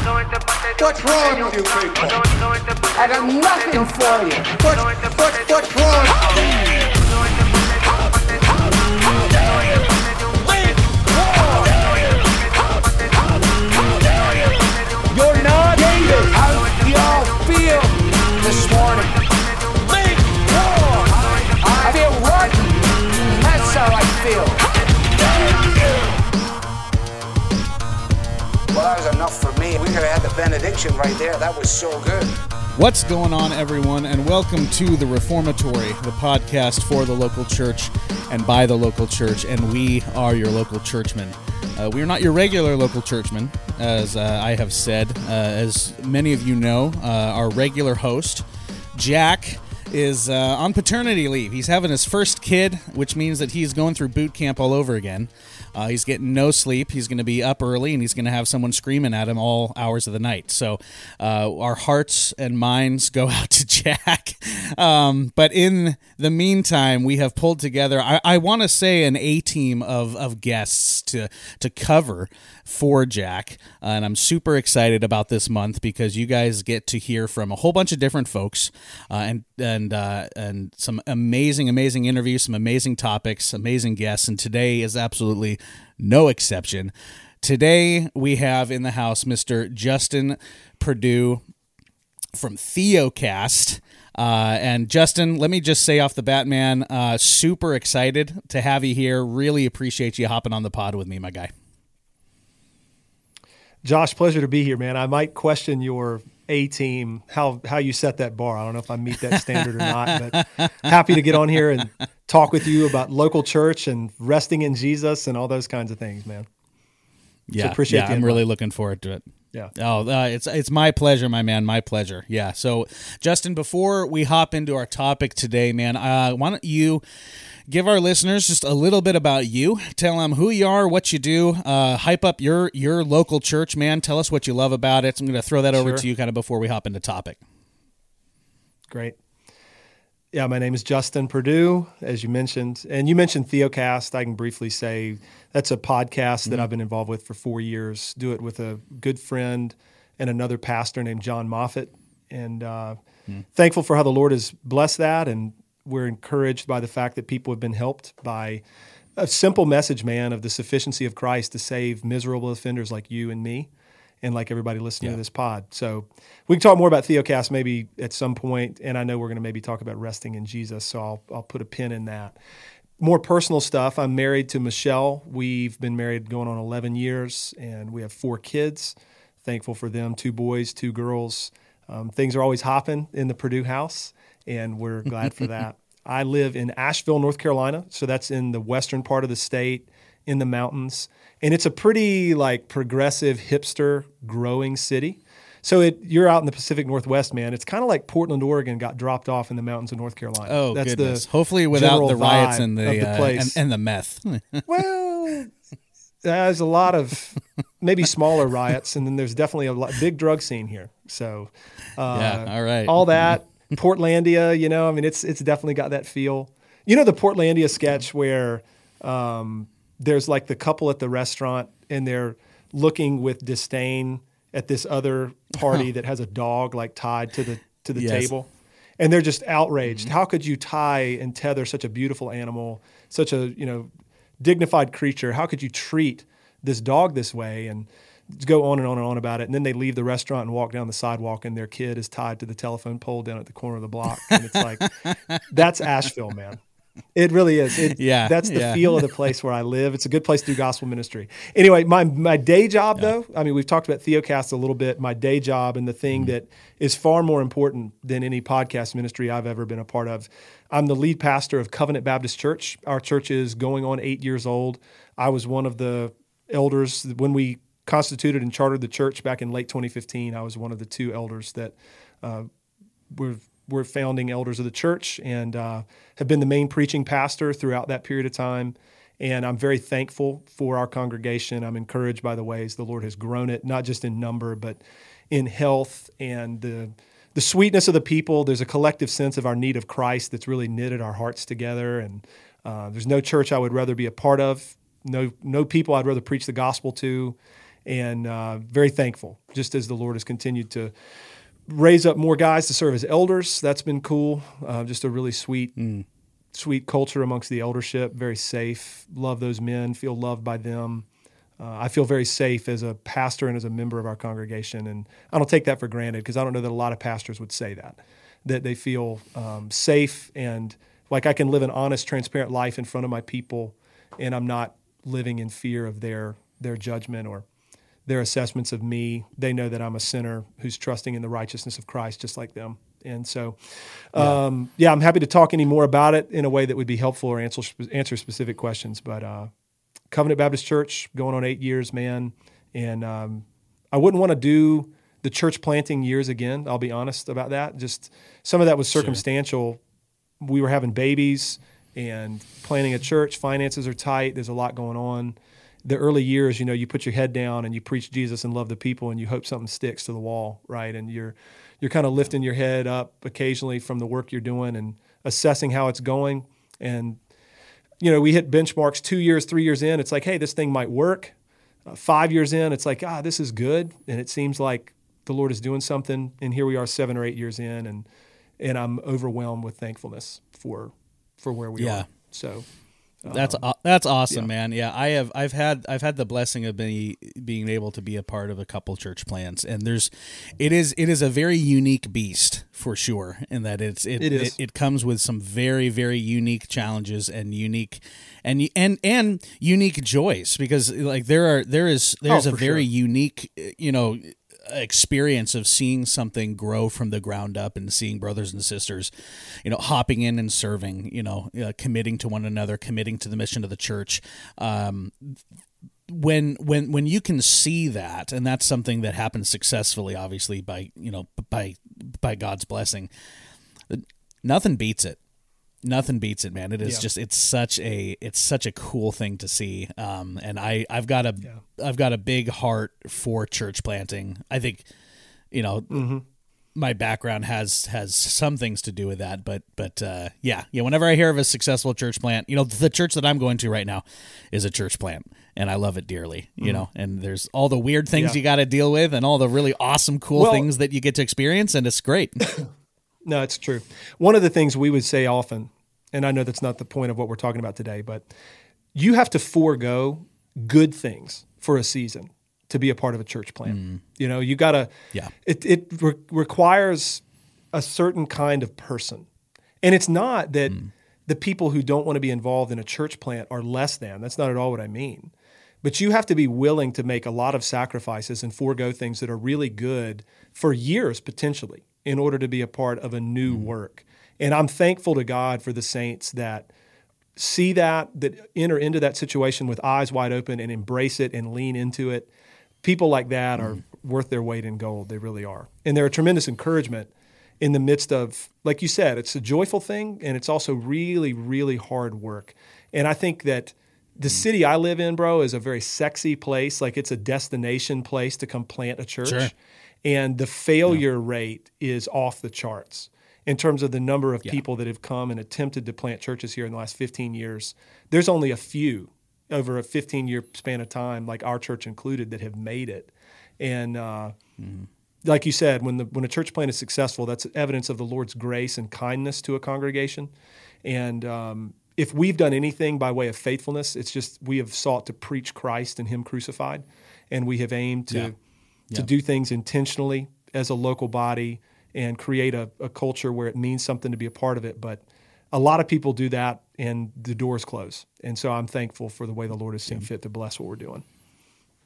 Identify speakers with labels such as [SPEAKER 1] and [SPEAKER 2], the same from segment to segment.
[SPEAKER 1] What's wrong with you people?
[SPEAKER 2] I got nothing for you.
[SPEAKER 1] What, what, what's wrong?
[SPEAKER 2] There. That was so good.
[SPEAKER 3] What's going on, everyone, and welcome to the Reformatory, the podcast for the local church and by the local church, and we are your local churchmen. Uh, we are not your regular local churchmen, as uh, I have said. Uh, as many of you know, uh, our regular host, Jack, is uh, on paternity leave. He's having his first kid, which means that he's going through boot camp all over again. Uh, he's getting no sleep. He's going to be up early, and he's going to have someone screaming at him all hours of the night. So, uh, our hearts and minds go out to Jack. Um, but in the meantime, we have pulled together. I, I want to say an A team of of guests to to cover for Jack, uh, and I'm super excited about this month because you guys get to hear from a whole bunch of different folks, uh, and and uh, and some amazing, amazing interviews, some amazing topics, amazing guests, and today is absolutely no exception. Today we have in the house Mr. Justin Perdue from Theocast. Uh, and Justin, let me just say off the bat, man, uh, super excited to have you here. Really appreciate you hopping on the pod with me, my guy.
[SPEAKER 4] Josh, pleasure to be here, man. I might question your A team, how how you set that bar. I don't know if I meet that standard or not, but happy to get on here and talk with you about local church and resting in Jesus and all those kinds of things, man.
[SPEAKER 3] Yeah,
[SPEAKER 4] appreciate
[SPEAKER 3] yeah, I'm
[SPEAKER 4] invite.
[SPEAKER 3] really looking forward to it.
[SPEAKER 4] Yeah.
[SPEAKER 3] Oh, uh, it's it's my pleasure, my man, my pleasure. Yeah. So, Justin, before we hop into our topic today, man, uh, why don't you give our listeners just a little bit about you? Tell them who you are, what you do, uh, hype up your your local church, man. Tell us what you love about it. I'm going to throw that over
[SPEAKER 4] Sure.
[SPEAKER 3] to you, kind of before we hop into topic.
[SPEAKER 4] Great. Yeah, my name is Justin Perdue, as you mentioned. And you mentioned Theocast. I can briefly say that's a podcast that I've been involved with for four years. Do it with a good friend and another pastor named Jon Moffitt. And uh, thankful for how the Lord has blessed that. And we're encouraged by the fact that people have been helped by a simple message, man, of the sufficiency of Christ to save miserable offenders like you and me and like everybody listening
[SPEAKER 3] Yeah.
[SPEAKER 4] to this pod. So we can talk more about Theocast maybe at some point, and I know we're going to maybe talk about resting in Jesus. So I'll I'll put a pin in that. More personal stuff. I'm married to Michelle. We've been married going on 11 years, and we have four kids. Thankful for them, two boys, two girls. Um, things are always hopping in the Perdue house, and we're glad for that. I live in Asheville, North Carolina, so that's in the western part of the state, in the mountains, and it's a pretty like progressive hipster growing city. So it, you're out in the Pacific Northwest, man. It's kind of like Portland, Oregon, got dropped off in the mountains of North Carolina.
[SPEAKER 3] Oh
[SPEAKER 4] that's
[SPEAKER 3] goodness!
[SPEAKER 4] The
[SPEAKER 3] Hopefully, without the riots and the,
[SPEAKER 4] the
[SPEAKER 3] uh,
[SPEAKER 4] place.
[SPEAKER 3] and, and the meth.
[SPEAKER 4] Well, there's a lot of maybe smaller riots, and then there's definitely a lot, big drug scene here. So, uh,
[SPEAKER 3] Yeah, all right.
[SPEAKER 4] all that Portlandia, you know, I mean, it's it's definitely got that feel. You know, the Portlandia sketch where um, there's like the couple at the restaurant, and they're looking with disdain at this other party that has a dog like tied to the to the
[SPEAKER 3] Yes.
[SPEAKER 4] table. And they're just outraged. How could you tie and tether such a beautiful animal, such a you know dignified creature? How could you treat this dog this way? And go on and on and on about it. And then they leave the restaurant and walk down the sidewalk, and their kid is tied to the telephone pole down at the corner of the block. And it's like, that's Asheville, man. It really is. It,
[SPEAKER 3] Yeah,
[SPEAKER 4] that's the
[SPEAKER 3] yeah.
[SPEAKER 4] feel of the place where I live. It's a good place to do gospel ministry. Anyway, my my day job though, I mean, we've talked about Theocast a little bit. My day job and the thing
[SPEAKER 3] Mm-hmm.
[SPEAKER 4] that is far more important than any podcast ministry I've ever been a part of. I'm the lead pastor of Covenant Baptist Church. Our church is going on eight years old. I was one of the elders when we constituted and chartered the church back in late 2015. I was one of the two elders that uh, were were founding elders of the church and uh, have been the main preaching pastor throughout that period of time. And I'm very thankful for our congregation. I'm encouraged by the ways the Lord has grown it, not just in number, but in health and the the sweetness of the people. There's a collective sense of our need of Christ that's really knitted our hearts together. And uh, there's no church I would rather be a part of. No no people I'd rather preach the gospel to. And uh, very thankful, just as the Lord has continued to raise up more guys to serve as elders. That's been cool. Uh, just a really sweet, sweet culture amongst the eldership. Very safe. Love those men. Feel loved by them. Uh, I feel very safe as a pastor and as a member of our congregation, and I don't take that for granted because I don't know that a lot of pastors would say that. That they feel um, safe and like I can live an honest, transparent life in front of my people, and I'm not living in fear of their their judgment or their assessments of me. They know that I'm a sinner who's trusting in the righteousness of Christ, just like them. And so, um, yeah. I'm happy to talk any more about it in a way that would be helpful or answer answer specific questions. But uh, Covenant Baptist Church going on eight years, man, and um, I wouldn't want to do the church planting years again. I'll be honest about that. Just some of that was circumstantial. We were having babies and planning a church. Finances are tight. There's a lot going on the early years, you know, you put your head down and you preach Jesus and love the people, and you hope something sticks to the wall, right? And you're you're kind of lifting your head up occasionally from the work you're doing and assessing how it's going. And you know, we hit benchmarks two years, three years in. It's like, hey, this thing might work. Uh, five years in, it's like, ah, this is good, and it seems like the Lord is doing something. And here we are, seven or eight years in, and and I'm overwhelmed with thankfulness for for where we
[SPEAKER 3] Yeah.
[SPEAKER 4] are. So.
[SPEAKER 3] That's um, aw that's awesome, man. Yeah, I have I've had I've had the blessing of being being able to be a part of a couple church plants, and there's it is it is a very unique beast for sure, in that it's it
[SPEAKER 4] It.
[SPEAKER 3] It, it comes with some very very unique challenges and unique and and and unique joys because like there are there is there's oh,
[SPEAKER 4] a
[SPEAKER 3] very
[SPEAKER 4] sure.
[SPEAKER 3] unique you know experience of seeing something grow from the ground up and seeing brothers and sisters you know hopping in and serving you know uh, committing to one another committing to the mission of the church. Um, when when when you can see that and that's something that happens successfully obviously by you know by by God's blessing nothing beats it nothing beats it man it is
[SPEAKER 4] Yeah.
[SPEAKER 3] just it's such a it's such a cool thing to see um and i i've got a have got a big heart for church planting i think you know
[SPEAKER 4] Mm-hmm.
[SPEAKER 3] my background has has some things to do with that but but uh yeah yeah whenever i hear of a successful church plant you know the church that i'm going to right now is a church plant and i love it dearly you know and there's all the weird things
[SPEAKER 4] Mm-hmm. Yeah.
[SPEAKER 3] you got to deal with and all the really awesome cool
[SPEAKER 4] Well-
[SPEAKER 3] things that you get to experience and it's great
[SPEAKER 4] No, it's true. One of the things we would say often, and I know that's not the point of what we're talking about today, but you have to forego good things for a season to be a part of a church plant. Mm. You know, you got to,
[SPEAKER 3] Yeah.
[SPEAKER 4] it, it re- requires a certain kind of person. And it's not that mm. the people who don't want to be involved in a church plant are less than. That's not at all what I mean. But you have to be willing to make a lot of sacrifices and forego things that are really good for years potentially in order to be a part of a new mm-hmm. work. And I'm thankful to God for the saints that see that, that enter into that situation with eyes wide open and embrace it and lean into it. People like that are mm-hmm. worth their weight in gold. They really are. And they're a tremendous encouragement in the midst of, like you said, it's a joyful thing and it's also really, really hard work. And I think that the mm. city I live in, bro, is a very sexy place. Like it's a destination place to come plant a church.
[SPEAKER 3] Sure.
[SPEAKER 4] And the failure rate is off the charts in terms of the number of people that have come and attempted to plant churches here in the last 15 years. There's only a few over a 15 year span of time, like our church included, that have made it. And uh, like you said, when the when a church plant is successful, that's evidence of the Lord's grace and kindness to a congregation. And um, if we've done anything by way of faithfulness, it's just we have sought to preach Christ and Him crucified. and we have aimed to
[SPEAKER 3] Yeah.
[SPEAKER 4] To do things intentionally as a local body and create a, a culture where it means something to be a part of it. But a lot of people do that and the doors close. And so I'm thankful for the way the Lord has seen fit to bless what we're doing.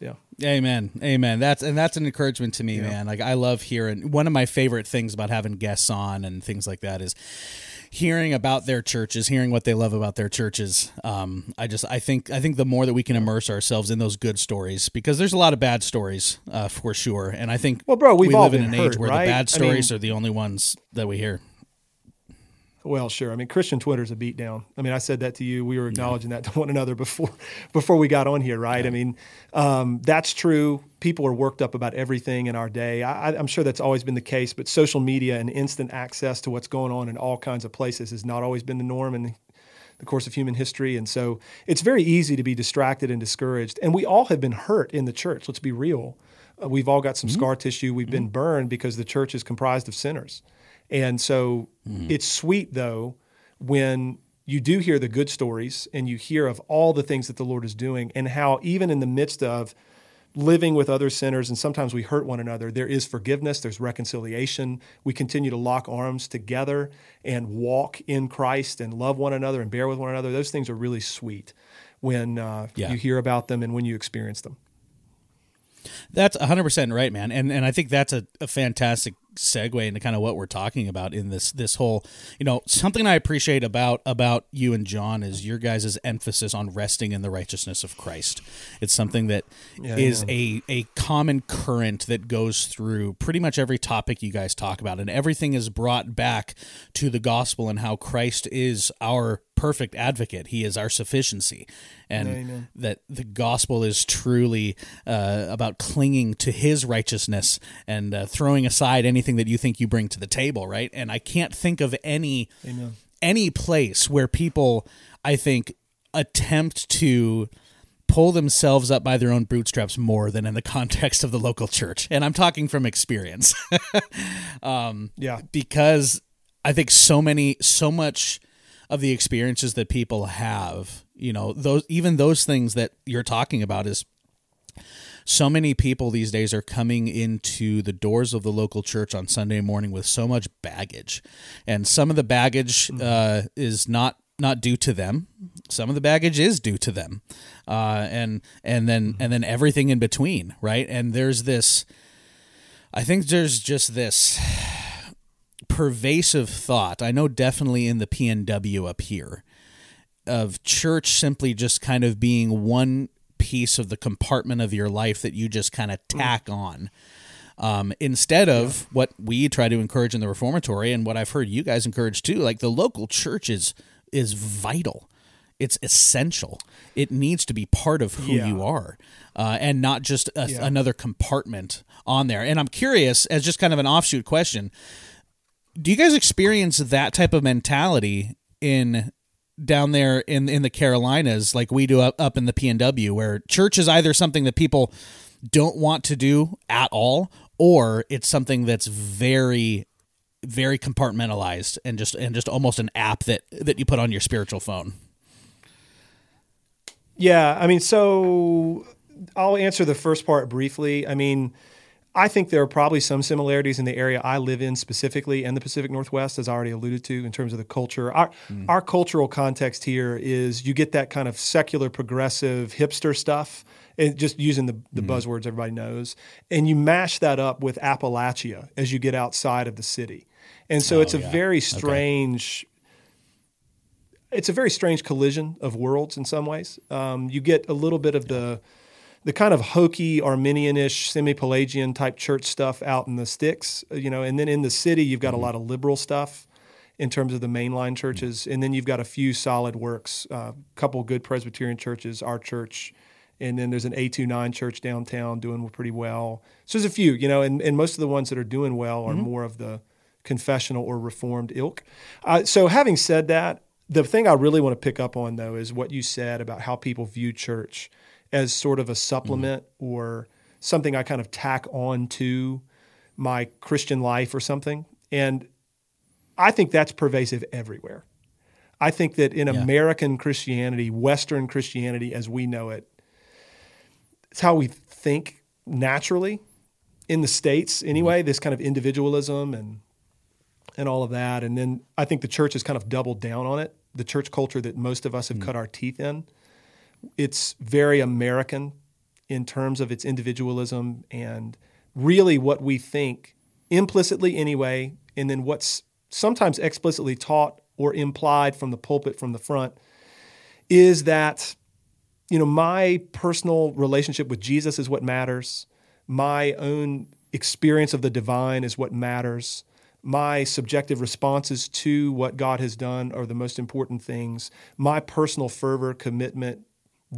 [SPEAKER 4] Yeah.
[SPEAKER 3] Amen. Amen. That's and that's an encouragement to me, man. Like I love hearing one of my favorite things about having guests on and things like that is hearing about their churches, hearing what they love about their churches. Um, I just I think I think the more that we can immerse ourselves in those good stories, because there's a lot of bad stories uh, for sure. And I think
[SPEAKER 4] Well, bro,
[SPEAKER 3] we live in an age where
[SPEAKER 4] right?
[SPEAKER 3] the bad stories
[SPEAKER 4] mean-
[SPEAKER 3] are the only ones that we hear.
[SPEAKER 4] Well, sure. I mean, Christian Twitter's a beatdown. I mean, I said that to you. We were acknowledging that to one another before before we got on here, right? I mean, um, that's true. People are worked up about everything in our day. I, I'm sure that's always been the case, but social media and instant access to what's going on in all kinds of places has not always been the norm in the course of human history. And so it's very easy to be distracted and discouraged. And we all have been hurt in the church. Let's be real. Uh, we've all got some scar tissue. We've been burned because the church is comprised of sinners. And so it's sweet, though, when you do hear the good stories and you hear of all the things that the Lord is doing and how, even in the midst of living with other sinners and sometimes we hurt one another, there is forgiveness, there's reconciliation. We continue to lock arms together and walk in Christ and love one another and bear with one another. Those things are really sweet when uh,
[SPEAKER 3] Yeah.
[SPEAKER 4] you hear about them and when you experience them.
[SPEAKER 3] That's 100% right, man. And and I think that's a, a fantastic segue into kind of what we're talking about in this this whole, you know, something I appreciate about about you and John is your guys' emphasis on resting in the righteousness of Christ. It's something that is a a common current that goes through pretty much every topic you guys talk about and everything is brought back to the gospel and how Christ is our perfect advocate. He is our sufficiency. And that the gospel is truly uh, about clinging to his righteousness and uh, throwing aside anything that you think you bring to the table, right? And I can't think of any any place where people I think attempt to pull themselves up by their own bootstraps more than in the context of the local church. And I'm talking from experience.
[SPEAKER 4] um, Yeah.
[SPEAKER 3] because I think so many, so much of the experiences that people have, you know, those even those things that you're talking about is so many people these days are coming into the doors of the local church on Sunday morning with so much baggage, and some of the baggage uh, is not not due to them. Some of the baggage is due to them, uh, and and then and then everything in between, right? And there's this. I think there's just this pervasive thought. I know definitely in the PNW up here of church simply just kind of being one piece of the compartment of your life that you just kind of tack on. Um, instead of what we try to encourage in the reformatory and what I've heard you guys encourage too, like the local church is is vital. It's essential. It needs to be part of who
[SPEAKER 4] Yeah.
[SPEAKER 3] you are, uh, and not just a,
[SPEAKER 4] Yeah.
[SPEAKER 3] another compartment on there. And I'm curious, as just kind of an offshoot question, do you guys experience that type of mentality in down there in in the Carolinas like we do up, up in the PNW where church is either something that people don't want to do at all or it's something that's very very compartmentalized and just and just almost an app that that you put on your spiritual phone.
[SPEAKER 4] Yeah, I mean, so I'll answer the first part briefly. I mean, I think there are probably some similarities in the area I live in specifically and the Pacific Northwest, as I already alluded to, in terms of the culture. Our, our cultural context here is you get that kind of secular, progressive, hipster stuff, and just using the, the buzzwords everybody knows, and you mash that up with Appalachia as you get outside of the city. And so it's a
[SPEAKER 3] yeah.
[SPEAKER 4] very
[SPEAKER 3] Okay.
[SPEAKER 4] strange it's a very strange collision of worlds in some ways. Um, you get a little bit of the the kind of hokey Arminianish, semi-Pelagian type church stuff out in the sticks, uh, you know, and then in the city you've got a mm-hmm. lot of liberal stuff in terms of the mainline churches, mm-hmm. and then you've got a few solid works, a couple good Presbyterian churches, our church, and then there's an A29 church downtown doing pretty well. So there's a few, you know, and, and most of the ones that are doing well are mm-hmm. more of the confessional or reformed ilk. Uh, so having said that, the thing I really want to pick up on though is what you said about how people view church as sort of a mm-hmm. supplement or something I kind of tack on to my Christian life or something. And I think that's pervasive everywhere. I think that in
[SPEAKER 3] Yeah.
[SPEAKER 4] American Christianity, Western Christianity as we know it, it's how we think naturally in the states mm-hmm. anyway. This kind of individualism and and all of that, and then I think the church has kind of doubled down on it. The church culture that most of us have mm. cut our teeth in. It's very American in terms of its individualism and really what we think implicitly anyway, and then what's sometimes explicitly taught or implied from the pulpit from the front is that you know my personal relationship with Jesus is what matters. My own experience of the divine is what matters. My subjective responses to what God has done are the most important things. My personal fervor, commitment,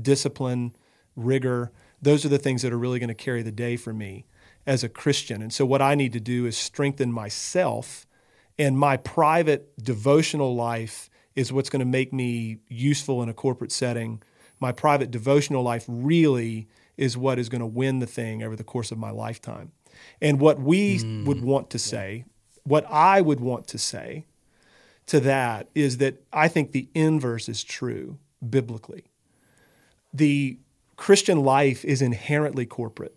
[SPEAKER 4] discipline, rigor, those are the things that are really going to carry the day for me as a Christian. And so, what I need to do is strengthen myself, and my private devotional life is what's going to make me useful in a corporate setting. My private devotional life really is what is going to win the thing over the course of my lifetime. And what we mm. would want to say, what I would want to say to that is that I think the inverse is true biblically. The Christian life is inherently corporate,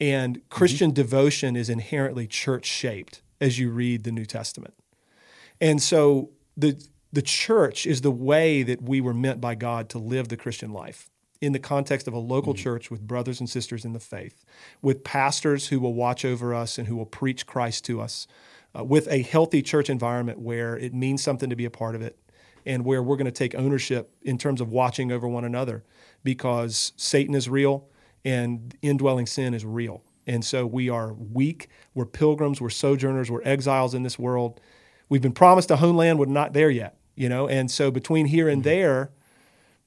[SPEAKER 4] and Christian devotion is inherently church shaped as you read the New Testament. And so the the church is the way that we were meant by God to live the Christian life in the context of a local church with brothers and sisters in the faith, with pastors who will watch over us and who will preach Christ to us, uh, with a healthy church environment where it means something to be a part of it and where we're going to take ownership in terms of watching over one another because Satan is real and indwelling sin is real. And so we are weak, we're pilgrims, we're sojourners, we're exiles in this world. We've been promised a homeland, we're not there yet, you know. And so between here and mm-hmm. there,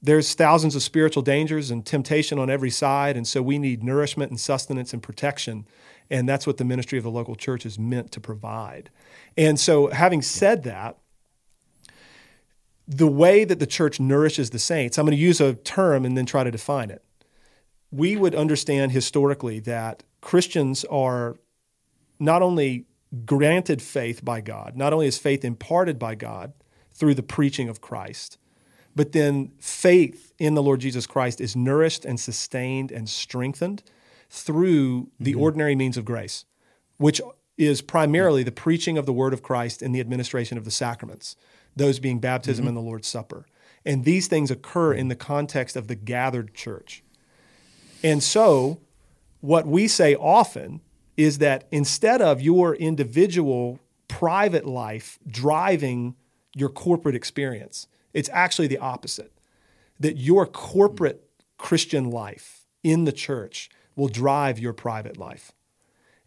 [SPEAKER 4] there's thousands of spiritual dangers and temptation on every side. And so we need nourishment and sustenance and protection. And that's what the ministry of the local church is meant to provide. And so, having said that, the way that the church nourishes the saints, I'm going to use a term and then try to define it. We would understand historically that Christians are not only granted faith by God, not only is faith imparted by God through the preaching of Christ, but then faith in the Lord Jesus Christ is nourished and sustained and strengthened through the mm-hmm. ordinary means of grace, which is primarily the preaching of the word of Christ and the administration of the sacraments, those being baptism mm-hmm. and the Lord's Supper. And these things occur in the context of the gathered church. And so, what we say often is that instead of your individual private life driving your corporate experience, it's actually the opposite. That your corporate Christian life in the church will drive your private life.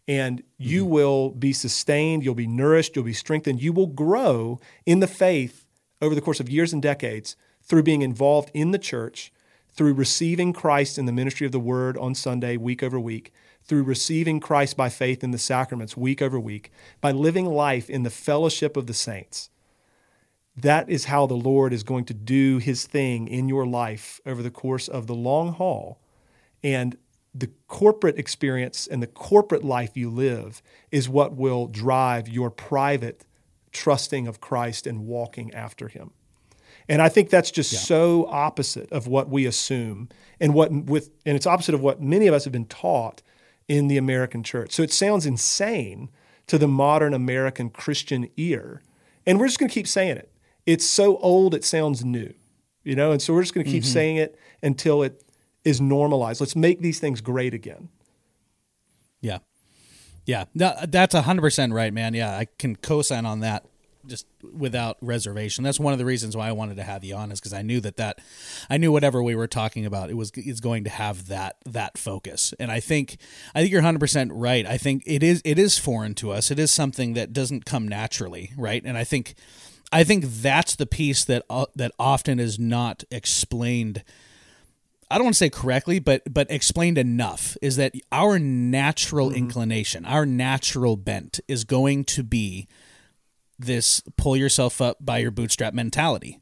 [SPEAKER 4] And you mm-hmm. will be sustained, you'll be nourished, you'll be strengthened, you will grow in the faith over the course of years and decades through being involved in the church, through receiving Christ in the ministry of the word on Sunday, week over week, through receiving Christ by faith in the sacraments, week over week, by living life in the fellowship of the saints. That is how the Lord is going to do his thing in your life over the course of the long haul. And the corporate experience and the corporate life you live is what will drive your private trusting of Christ and walking after him. And I think that's just so opposite of what we assume and what with and it's opposite of what many of us have been taught in the American church. So it sounds insane to the modern American Christian ear. And we're just going to keep saying it. It's so old it sounds new. You know, and so we're just going to keep mm-hmm. saying it until it is normalized. Let's make these things great again.
[SPEAKER 3] Yeah. Yeah. No, that's 100% right, man. Yeah, I can co sign on that just without reservation. That's one of the reasons why I wanted to have you on is because I knew that that I knew whatever we were talking about it was is going to have that that focus. And I think I think you're 100% right. I think it is it is foreign to us. It is something that doesn't come naturally, right? And I think I think that's the piece that uh, that often is not explained I don't want to say correctly, but but explained enough is that our natural mm-hmm. inclination, our natural bent is going to be this pull yourself up by your bootstrap mentality.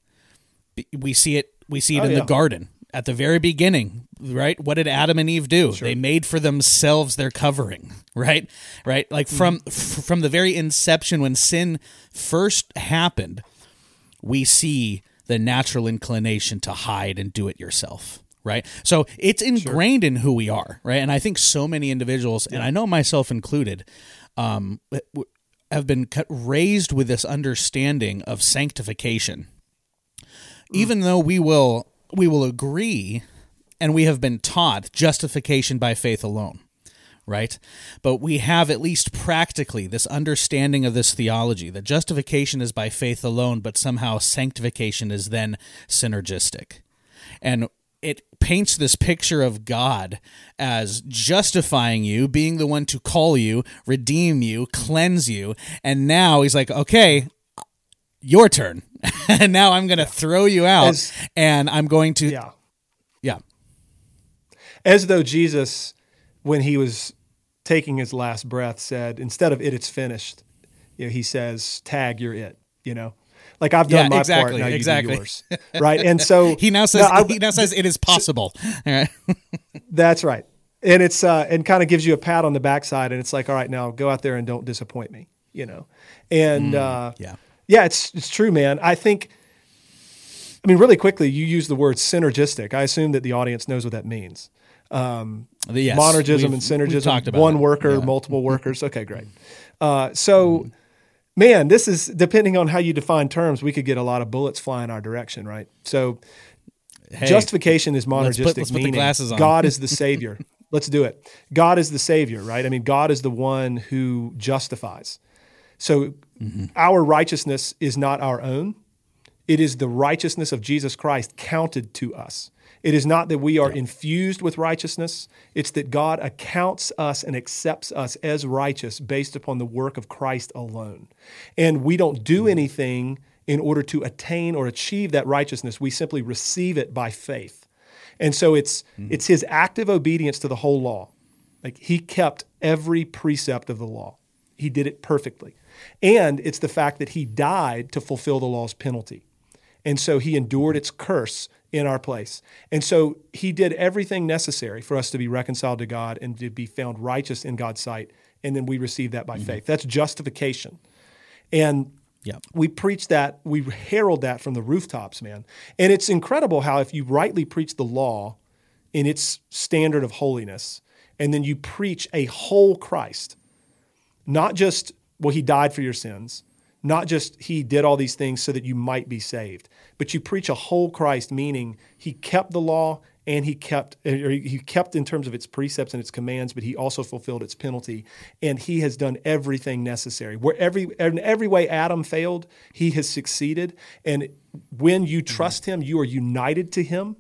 [SPEAKER 3] We see it we see it
[SPEAKER 4] Oh,
[SPEAKER 3] in
[SPEAKER 4] yeah.
[SPEAKER 3] the garden at the very beginning, right? What did Adam and Eve do? They made for themselves their covering, right? Right? Like mm-hmm. from f- from the very inception when sin first happened, we see the natural inclination to hide and do it yourself right? So it's ingrained in who we are, right? And I think so many individuals, and I know myself included, um, have been cut, raised with this understanding of sanctification. Even though we will we will agree, and we have been taught justification by faith alone, right? But we have at least practically this understanding of this theology that justification is by faith alone, but somehow sanctification is then synergistic. And it paints this picture of God as justifying you, being the one to call you, redeem you, cleanse you, and now he's like, okay, your turn. and now I'm going to throw you out,
[SPEAKER 4] As-
[SPEAKER 3] and I'm going to,
[SPEAKER 4] Yeah.
[SPEAKER 3] yeah,
[SPEAKER 4] As though Jesus, when he was taking his last breath, said, instead of it, it's finished, you know, he says, tag, you're it, you know? Like I've done
[SPEAKER 3] Yeah,
[SPEAKER 4] my
[SPEAKER 3] exactly,
[SPEAKER 4] part, now
[SPEAKER 3] exactly.
[SPEAKER 4] you do yours. Right. And so
[SPEAKER 3] he now says
[SPEAKER 4] No, I-
[SPEAKER 3] he now says it is possible. Right.
[SPEAKER 4] That's right. And it's uh, and kind of gives you a pat on the backside, and it's like, all right, now go out there and don't disappoint me, you know. And uh,
[SPEAKER 3] Mm, yeah.
[SPEAKER 4] yeah, it's it's true, man. I think. I mean, really quickly, you use the word synergistic. I assume that the audience knows what that means.
[SPEAKER 3] Yes,
[SPEAKER 4] Monergism and synergism.
[SPEAKER 3] talked about
[SPEAKER 4] one worker,
[SPEAKER 3] Yeah.
[SPEAKER 4] Multiple workers. Okay, great. Uh, so, man, this is depending on how you define terms. We could get a lot of bullets flying our direction, right? So,
[SPEAKER 3] Hey,
[SPEAKER 4] Justification is
[SPEAKER 3] let's
[SPEAKER 4] monergistic,
[SPEAKER 3] put- let's put the
[SPEAKER 4] meaning
[SPEAKER 3] glasses on.
[SPEAKER 4] God is the Savior. let's do it. God is the Savior, right? I mean, God is the one who justifies. So
[SPEAKER 3] Mm-hmm.
[SPEAKER 4] our righteousness is not our own. It is the righteousness of Jesus Christ counted to us. It is not that we are infused with righteousness. It's that God accounts us and accepts us as righteous based upon the work of Christ alone. And we don't do mm-hmm. anything in order to attain or achieve that righteousness. We simply receive it by faith. And so it's mm-hmm. it's his active obedience to the whole law. Like he kept every precept of the law. He did it perfectly. And it's the fact that he died to fulfill the law's penalty. And so he endured its curse in our place. And so he did everything necessary for us to be reconciled to God and to be found righteous in God's sight. And then we receive that by mm-hmm. faith. That's justification. And
[SPEAKER 3] Yeah.
[SPEAKER 4] we preach that, we herald that from the rooftops, man. And it's incredible how if you rightly preach the law in its standard of holiness, and then you preach a whole Christ, not just, well, he died for your sins, not just he did all these things so that you might be saved, but you preach a whole Christ, meaning he kept the law and he kept, or he kept in terms of its precepts and its commands, but he also fulfilled its penalty. And he has done everything necessary. Where every, in every way Adam failed, he has succeeded. And when you trust him, you are united to him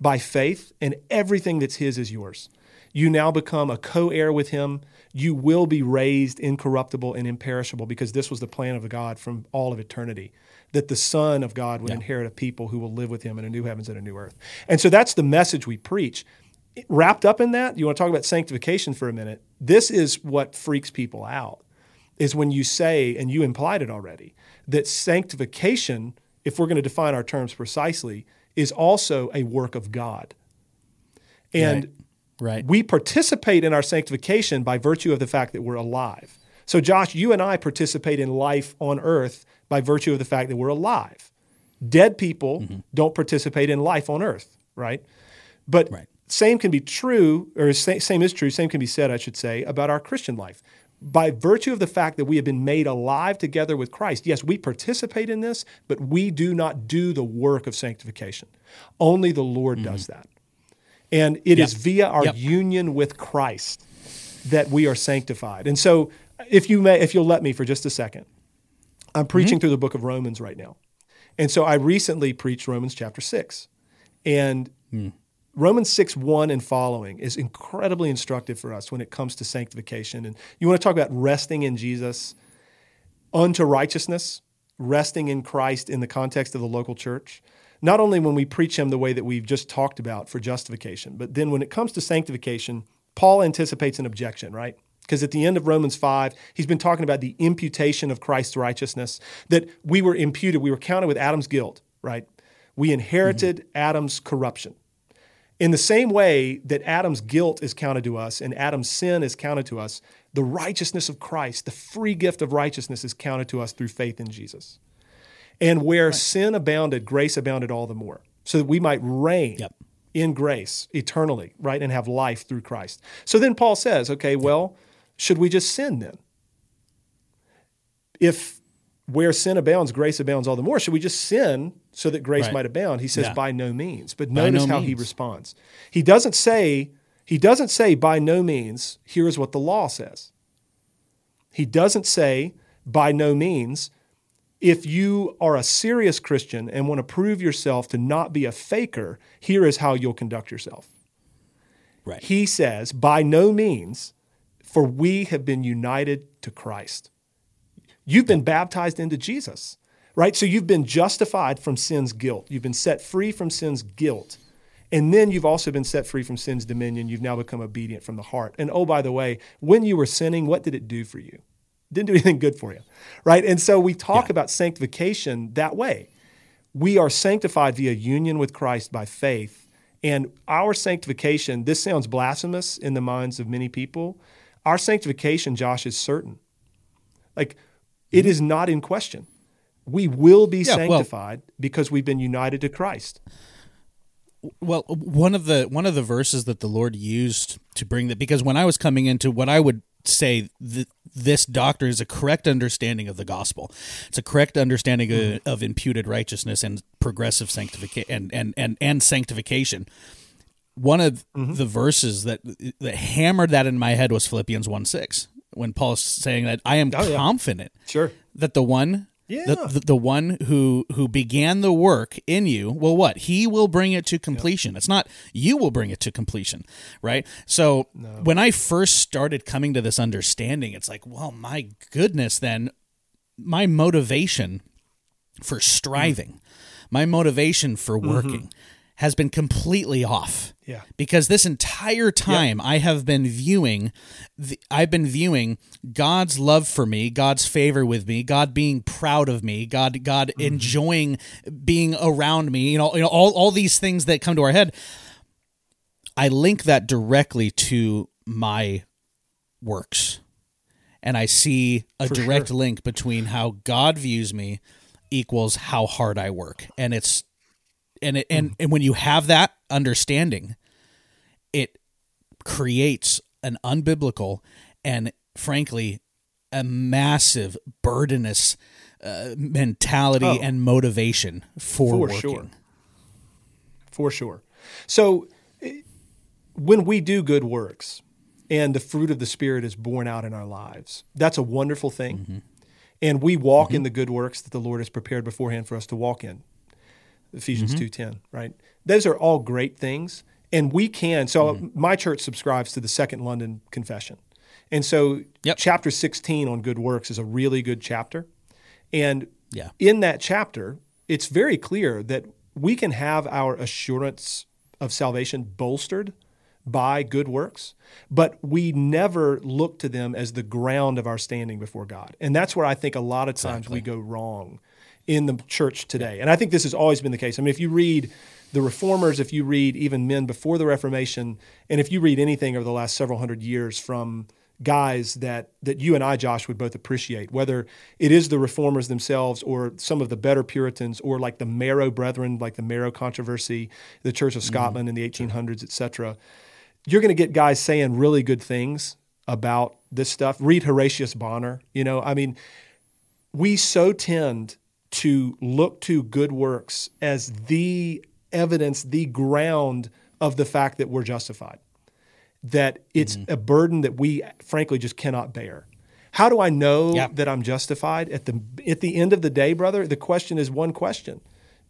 [SPEAKER 4] by faith, and everything that's his is yours. You now become a co heir with him. You will be raised incorruptible and imperishable because this was the plan of God from all of eternity that the Son of God would inherit a people who will live with him in a new heavens and a new earth. And so that's the message we preach. Wrapped up in that, you want to talk about sanctification for a minute. This is what freaks people out is when you say, and you implied it already, that sanctification, if we're going to define our terms precisely, is also a work of God. And
[SPEAKER 3] Right.
[SPEAKER 4] We participate in our sanctification by virtue of the fact that we're alive. So, Josh, you and I participate in life on earth by virtue of the fact that we're alive. Dead people mm-hmm. don't participate in life on earth, right? But
[SPEAKER 3] Right.
[SPEAKER 4] same can be true, or sa- same is true, same can be said, I should say, about our Christian life. By virtue of the fact that we have been made alive together with Christ, yes, we participate in this, but we do not do the work of sanctification. Only the Lord mm-hmm. does that. And it is
[SPEAKER 3] Yep.
[SPEAKER 4] via our
[SPEAKER 3] Yep.
[SPEAKER 4] union with Christ that we are sanctified. And so, if you may, if you'll let me for just a second, I'm mm-hmm. preaching through the book of Romans right now. And so I recently preached Romans chapter 6. And hmm. Romans 6 1 and following is incredibly instructive for us when it comes to sanctification. And you want to talk about resting in Jesus unto righteousness, resting in Christ in the context of the local church. Not only when we preach Him the way that we've just talked about for justification, but then when it comes to sanctification, Paul anticipates an objection, right? Because at the end of Romans 5, he's been talking about the imputation of Christ's righteousness, that we were imputed, we were counted with Adam's guilt, right? We inherited mm-hmm. Adam's corruption. In the same way that Adam's guilt is counted to us and Adam's sin is counted to us, the righteousness of Christ, the free gift of righteousness, is counted to us through faith in Jesus. And where sin abounded, grace abounded all the more, so that we might reign
[SPEAKER 3] Yep.
[SPEAKER 4] in grace eternally, right? And have life through Christ. So then Paul says, okay, well, should we just sin then? If where sin abounds, grace abounds all the more. Should we just sin so that grace
[SPEAKER 3] Right.
[SPEAKER 4] might abound? He says,
[SPEAKER 3] Yeah.
[SPEAKER 4] by no means. But
[SPEAKER 3] By
[SPEAKER 4] notice
[SPEAKER 3] no
[SPEAKER 4] how he responds. He doesn't say, he doesn't say, by no means, here is what the law says. He doesn't say, by no means, if you are a serious Christian and want to prove yourself to not be a faker, here is how you'll conduct yourself.
[SPEAKER 3] Right.
[SPEAKER 4] He says, by no means, for we have been united to Christ. You've been baptized into Jesus, right? So you've been justified from sin's guilt. You've been set free from sin's guilt. And then you've also been set free from sin's dominion. You've now become obedient from the heart. And oh, by the way, when you were sinning, what did it do for you? Didn't do anything good for you, right? And so we talk
[SPEAKER 3] Yeah.
[SPEAKER 4] about sanctification that way. We are sanctified via union with Christ by faith. And our sanctification, this sounds blasphemous in the minds of many people. Our sanctification, Josh, is certain. Like, it mm-hmm. is not in question. We will be
[SPEAKER 3] Yeah, well-
[SPEAKER 4] sanctified because we've been united to Christ.
[SPEAKER 3] Well, one of the one of the verses that the Lord used to bring that because when I was coming into what I would say th- this doctrine is a correct understanding of the gospel. It's a correct understanding of, mm-hmm. of imputed righteousness and progressive sanctification and, and and and sanctification. One of mm-hmm. the verses that that hammered that in my head was Philippians 1 6, when Paul's saying that I am
[SPEAKER 4] Oh, yeah.
[SPEAKER 3] confident
[SPEAKER 4] Sure.
[SPEAKER 3] that the one
[SPEAKER 4] Yeah.
[SPEAKER 3] the, the, the one who who began the work in you well what? He will bring it to completion. It's not you will bring it to completion right? So when i first started coming to this understanding it's like well my goodness then my motivation for striving hmm. my motivation for mm-hmm. working has been completely off
[SPEAKER 4] Yeah.
[SPEAKER 3] because this entire time I have been viewing the, I've been viewing God's love for me, God's favor with me, God being proud of me, God God mm-hmm. enjoying being around me, you know, you know all all these things that come to our head. I link that directly to my works. And I see a direct link between how God views me equals how hard I work. And it's and it, and and when you have that understanding, it creates an unbiblical and frankly a massive burdenous uh, mentality
[SPEAKER 4] Oh.
[SPEAKER 3] and motivation for,
[SPEAKER 4] For
[SPEAKER 3] working.
[SPEAKER 4] sure. For sure. So when we do good works and the fruit of the Spirit is born out in our lives, that's a wonderful thing.
[SPEAKER 3] Mm-hmm.
[SPEAKER 4] And we walk in the good works that the Lord has prepared beforehand for us to walk in. Ephesians
[SPEAKER 3] Mm-hmm.
[SPEAKER 4] 2:10, right? Those are all great things and we can so
[SPEAKER 3] Mm-hmm.
[SPEAKER 4] my church subscribes to the Second London Confession. And so
[SPEAKER 3] Yep.
[SPEAKER 4] chapter 16 on good works is a really good chapter. And
[SPEAKER 3] Yeah.
[SPEAKER 4] in that chapter, it's very clear that we can have our assurance of salvation bolstered by good works, but we never look to them as the ground of our standing before God. And that's where I think a lot of times we go wrong in the church today. And I think this has always been the case. I mean, if you read the reformers, if you read even men before the Reformation, and if you read anything over the last several hundred years from guys that that you and I, Josh, would both appreciate, whether it is the reformers themselves or some of the better Puritans or like the Marrow Brethren, like the Marrow controversy, the Church of mm-hmm. Scotland in the 1800s, et cetera. You're going to get guys saying really good things about this stuff. Read Horatius Bonar. You know, I mean, we so tend to look to good works as the evidence, the ground of the fact that we're justified, that it's mm-hmm. a burden that we frankly just cannot bear. How do I know
[SPEAKER 3] Yeah.
[SPEAKER 4] that I'm justified at the at the end of the day, brother? The question is one question: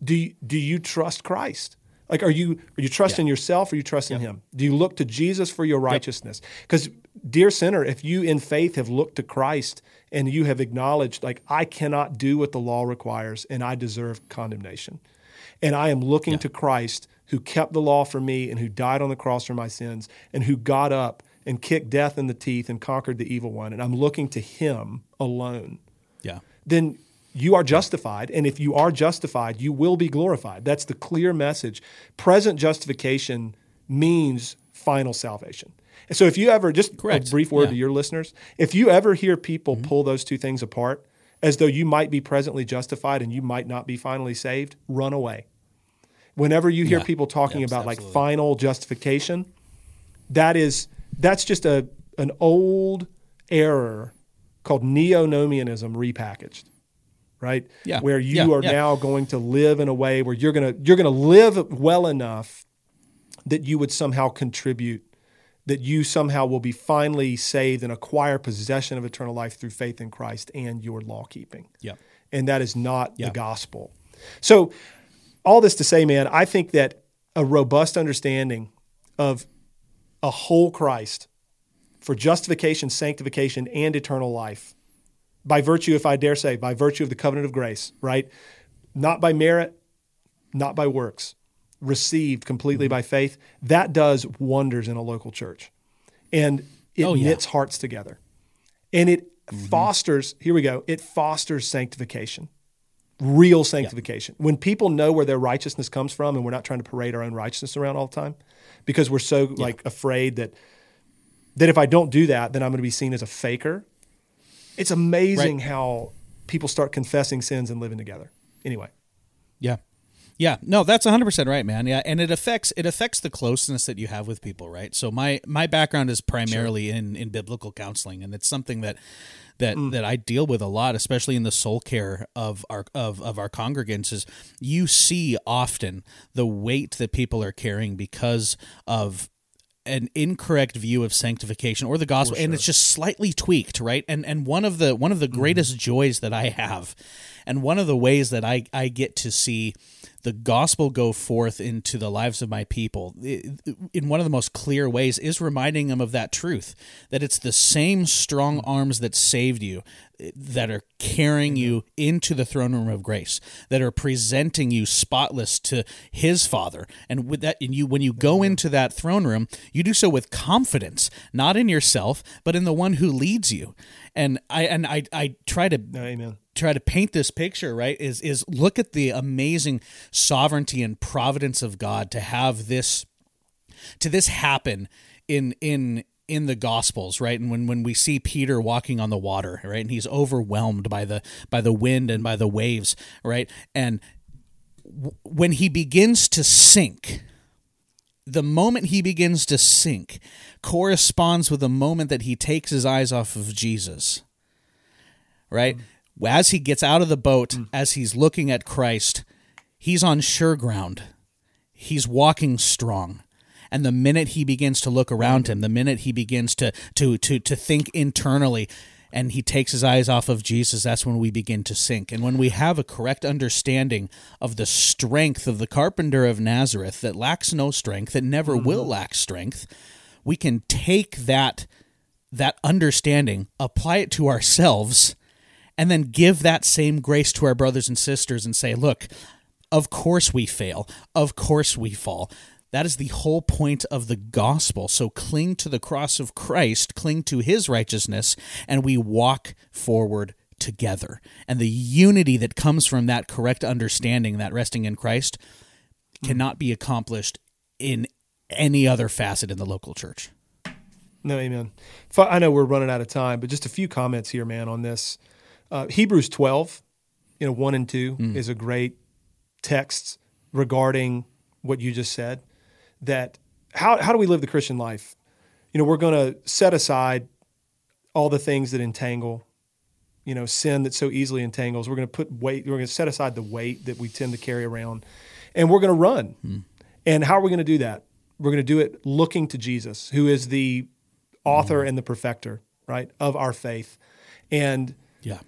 [SPEAKER 4] Do you, do you trust Christ? Like, are you are you trusting yourself or are you trusting Him? Do you look to Jesus for your righteousness? Because, dear sinner, if you in faith have looked to Christ and you have acknowledged, like, I cannot do what the law requires and I deserve condemnation, and I am looking to Christ who kept the law for me and who died on the cross for my sins and who got up and kicked death in the teeth and conquered the evil one, and I'm looking to Him alone
[SPEAKER 3] Yeah.
[SPEAKER 4] then you are justified. And if you are justified, you will be glorified. That's the clear message. Present justification means final salvation. And so if you ever, just
[SPEAKER 3] Correct.
[SPEAKER 4] a brief word
[SPEAKER 3] Yeah. Mm-hmm.
[SPEAKER 4] to your listeners, if you ever hear people pull those two things apart, as though you might be presently justified and you might not be finally saved, run away. Whenever you hear
[SPEAKER 3] Yeah.
[SPEAKER 4] people talking
[SPEAKER 3] Yes,
[SPEAKER 4] about like final justification, that is that's just a an old error called neo-nomianism repackaged right
[SPEAKER 3] Yeah.
[SPEAKER 4] where you
[SPEAKER 3] Yeah,
[SPEAKER 4] are
[SPEAKER 3] yeah.
[SPEAKER 4] now going to live in a way where you're to you're going to live well enough that you would somehow contribute that you somehow will be finally saved and acquire possession of eternal life through faith in Christ and your law keeping
[SPEAKER 3] Yeah.
[SPEAKER 4] and that is not
[SPEAKER 3] Yeah.
[SPEAKER 4] the gospel. So, all this to say, man, I think that a robust understanding of a whole Christ for justification, sanctification, and eternal life, by virtue, if I dare say, by virtue of the covenant of grace, right? Not by merit, not by works, received completely
[SPEAKER 3] Mm-hmm.
[SPEAKER 4] by faith, that does wonders in a local church. And it
[SPEAKER 3] Oh, yeah.
[SPEAKER 4] knits hearts together. And it
[SPEAKER 3] Mm-hmm.
[SPEAKER 4] fosters, here we go, it fosters sanctification, real sanctification. When people know where their righteousness comes from and we're not trying to parade our own righteousness around all the time because we're so like afraid that that if I don't do that, then I'm going to be seen as a faker. It's amazing
[SPEAKER 3] Right.
[SPEAKER 4] how people start confessing sins and living together. Anyway,
[SPEAKER 3] Yeah. Yeah, no, that's 100% right, man. Yeah, and it affects it affects the closeness that you have with people, right? So my my background is primarily in in biblical counseling and it's something that that mm. that I deal with a lot, especially in the soul care of our of of our congregants is you see often the weight that people are carrying because of an incorrect view of sanctification or the gospel and it's just slightly tweaked right? And and one of the one of the mm-hmm. greatest joys that i have and one of the ways that i i get to see the gospel go forth into the lives of my people in one of the most clear ways is reminding them of that truth that it's the same strong arms that saved you that are carrying you into the throne room of grace that are presenting you spotless to his father. And with that and you when you go into that throne room you do so with confidence not in yourself but in the one who leads you. And i and i i try to
[SPEAKER 4] amen.
[SPEAKER 3] Try to paint this picture right is is look at the amazing sovereignty and providence of god to have this to this happen in in in the gospels right? And when when we see peter walking on the water right and he's overwhelmed by the by the wind and by the waves right? And w- when he begins to sink the moment he begins to sink corresponds with the moment that he takes his eyes off of Jesus right? Mm. As he gets out of the boat, mm. as he's looking at Christ, he's on sure ground. He's walking strong. And the minute he begins to look around him, the minute he begins to to to to think internally and he takes his eyes off of Jesus, that's when we begin to sink. And when we have a correct understanding of the strength of the carpenter of Nazareth that lacks no strength, that never mm-hmm. will lack strength, we can take that that understanding, apply it to ourselves, and then give that same grace to our brothers and sisters and say, look, of course we fail. Of course we fall. That is the whole point of the gospel. So cling to the cross of Christ, cling to his righteousness, and we walk forward together. And the unity that comes from that correct understanding, that resting in Christ, cannot be accomplished in any other facet in the local church.
[SPEAKER 4] No, amen. I know we're running out of time, but just a few comments here, man, on this. Uh, Hebrews 12, you know, 1 and 2 mm. is a great text regarding what you just said. That how, how do we live the Christian life? You know, we're going to set aside all the things that entangle, you know, sin that so easily entangles. We're going to put weight, we're going to set aside the weight that we tend to carry around, and we're going to run. Hmm. And how are we going to do that? We're going to do it looking to Jesus, who is the author mm. and the perfecter, right, of our faith. And
[SPEAKER 3] Yeah.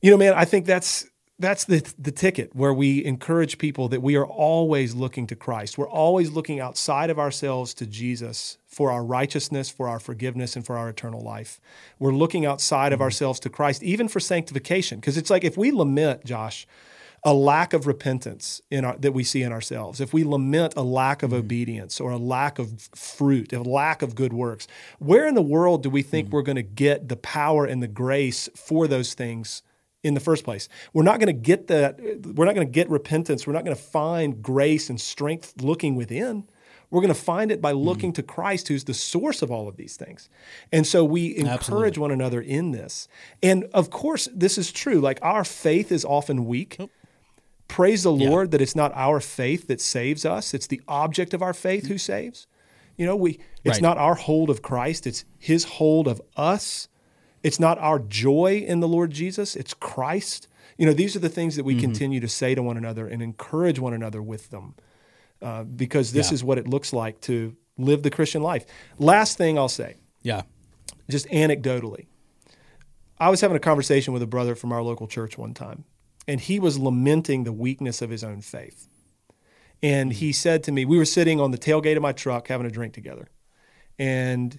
[SPEAKER 4] You know, man, I think that's that's the the ticket where we encourage people that we are always looking to Christ. We're always looking outside of ourselves to Jesus for our righteousness, for our forgiveness, and for our eternal life. We're looking outside of mm-hmm. ourselves to Christ, even for sanctification. Because it's like if we lament, Josh, a lack of repentance in our, that we see in ourselves, if we lament a lack of mm-hmm. obedience or a lack of fruit, a lack of good works, where in the world do we think mm-hmm. we're going to get the power and the grace for those things in the first place? We're not going to get that. We're not going to get repentance. We're not going to find grace and strength looking within. We're going to find it by hmm. looking to Christ, who's the source of all of these things. And so we encourage one another in this. And of course, this is true. Like our faith is often weak praise the
[SPEAKER 3] Yeah.
[SPEAKER 4] Lord that it's not our faith that saves us; it's the object of our faith hmm. who saves. You know, we it's
[SPEAKER 3] Right.
[SPEAKER 4] not our hold of Christ; it's His hold of us. It's not our joy in the Lord Jesus; it's Christ. You know, these are the things that we continue to say to one another and encourage one another with them, uh, because this
[SPEAKER 3] Yeah.
[SPEAKER 4] is what it looks like to live the Christian life. Last thing I'll say
[SPEAKER 3] Yeah.
[SPEAKER 4] just anecdotally. I was having a conversation with a brother from our local church one time, and he was lamenting the weakness of his own faith. And he said to me, we were sitting on the tailgate of my truck having a drink together. And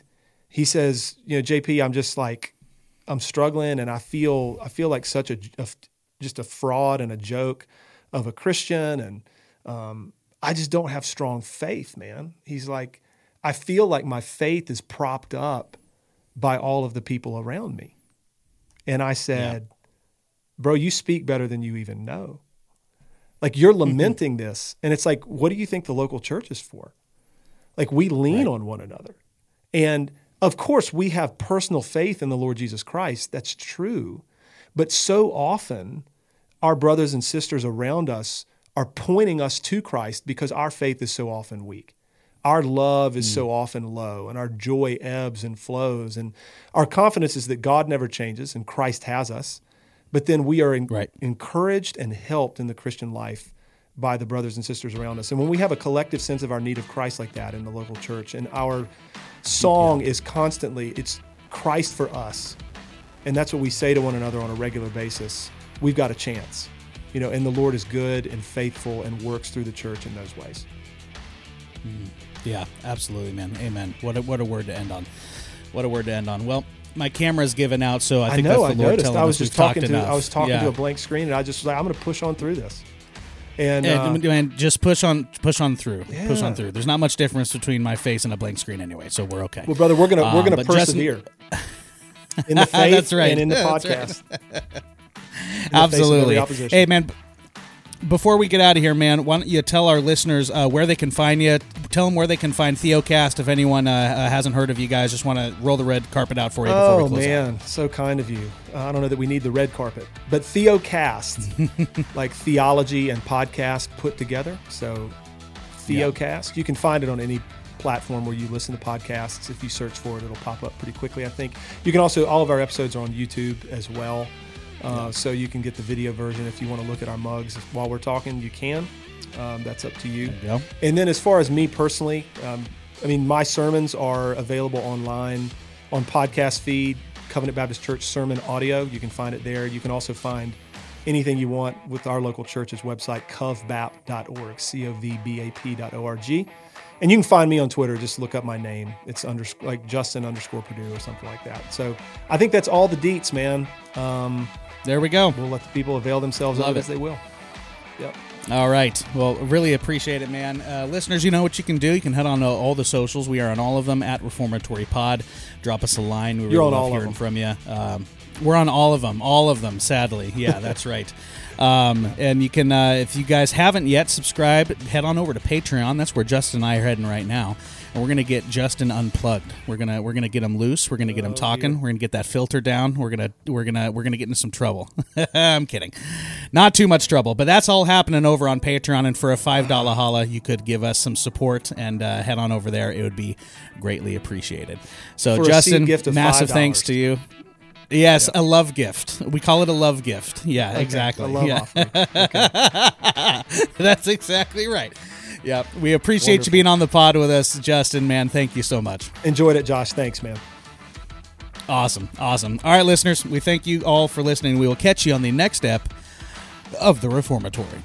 [SPEAKER 4] he says, you know, JP, I'm just like, I'm struggling and I feel, I feel like such a, a- just a fraud and a joke of a Christian. And um, I just don't have strong faith, man. He's like, I feel like my faith is propped up by all of the people around me. And I said, Bro, you speak better than you even know. Like you're lamenting this. And it's like, what do you think the local church is for? Like we lean on one another. And of course, we have personal faith in the Lord Jesus Christ. That's true. But so often, our brothers and sisters around us are pointing us to Christ because our faith is so often weak. Our love is so mm. often low, and our joy ebbs and flows. And our confidence is that God never changes and Christ has us. But then we are en-
[SPEAKER 3] Right.
[SPEAKER 4] encouraged and helped in the Christian life by the brothers and sisters around us. And when we have a collective sense of our need of Christ like that in the local church, and our song is constantly, it's Christ for us. And that's what we say to one another on a regular basis. We've got a chance. You know, and the Lord is good and faithful and works through the church in those ways. Mm.
[SPEAKER 3] Yeah, absolutely, man. Amen. What a, what a word to end on. What a word to end on. Well, my camera's given out, so I
[SPEAKER 4] I, know. I
[SPEAKER 3] that's the Lord
[SPEAKER 4] noticed.
[SPEAKER 3] telling
[SPEAKER 4] I was
[SPEAKER 3] us
[SPEAKER 4] just talking to.
[SPEAKER 3] enough.
[SPEAKER 4] I was talking
[SPEAKER 3] Yeah.
[SPEAKER 4] to a blank screen, and I just was like, I'm going to push on through this. And,
[SPEAKER 3] And,
[SPEAKER 4] uh,
[SPEAKER 3] and just push on, push on through, push on through. There's not much difference between my face and a blank screen anyway, so we're okay.
[SPEAKER 4] well, brother, we're gonna we're
[SPEAKER 3] Um,
[SPEAKER 4] gonna
[SPEAKER 3] Justin-
[SPEAKER 4] persevere in the faith
[SPEAKER 3] That's right.
[SPEAKER 4] and in the podcast. In the face of
[SPEAKER 3] Absolutely.
[SPEAKER 4] opposition.
[SPEAKER 3] Hey, man. Before we get out of here, man, why don't you tell our listeners uh, where they can find you? Tell them where they can find Theocast. If anyone uh, uh, hasn't heard of you guys, just want to roll the red carpet out for you before
[SPEAKER 4] Oh
[SPEAKER 3] we close out.
[SPEAKER 4] man, so kind of you. Uh, I don't know that we need the red carpet, but Theocast, like theology and podcast put together. So Theocast, you can find it on any platform where you listen to podcasts. If you search for it, it'll pop up pretty quickly. I think you can also all of our episodes are on YouTube as well, uh, so you can get the video version if you want to look at our mugs while we're talking. You can. Um, that's up to you. And then as far as me personally, um, I mean, my sermons are available online on podcast feed, Covenant Baptist Church Sermon Audio. You can find it there. You can also find anything you want with our local church's website, covbap.org, C-O-V-B-A-P.org. And you can find me on Twitter. Just look up my name. It's under, like Justin underscore Perdue or something like that. So I think that's all the deets, man. Um,
[SPEAKER 3] There we go.
[SPEAKER 4] we'll let the people avail themselves
[SPEAKER 3] Love
[SPEAKER 4] of it as they will. Yep.
[SPEAKER 3] All right. Well, really appreciate it, man. Uh, listeners, you know what you can do. You can head on to all the socials. We are on all of them at Reformatory Pod. Drop us a line. We
[SPEAKER 4] You're on
[SPEAKER 3] love
[SPEAKER 4] all
[SPEAKER 3] hearing from you. Um, we're on all of them. All of them, sadly. Yeah, that's right. Um, and you can, uh, if you guys haven't yet subscribed, head on over to Patreon. That's where Justin and I are heading right now. And we're gonna get Justin unplugged. We're gonna we're gonna get him loose. We're gonna get him talking. We're gonna get that filter down. We're gonna we're gonna we're gonna get into some trouble. I'm kidding, not too much trouble, but that's all happening over on Patreon. And for a five dollar holla, you could give us some support and uh, head on over there. It would be greatly appreciated. So
[SPEAKER 4] For
[SPEAKER 3] Justin,
[SPEAKER 4] gift of
[SPEAKER 3] massive
[SPEAKER 4] $5.
[SPEAKER 3] thanks to you. Yes, a love gift. We call it a love gift. Yeah,
[SPEAKER 4] Okay,
[SPEAKER 3] exactly. Yeah.
[SPEAKER 4] offering.
[SPEAKER 3] That's exactly right. Yep. We appreciate you being on the pod with us, Justin, man. Thank you so much.
[SPEAKER 4] Enjoyed it, Josh. Thanks, man.
[SPEAKER 3] Awesome. Awesome. All right, listeners, we thank you all for listening. We will catch you on the next step of the Reformatory.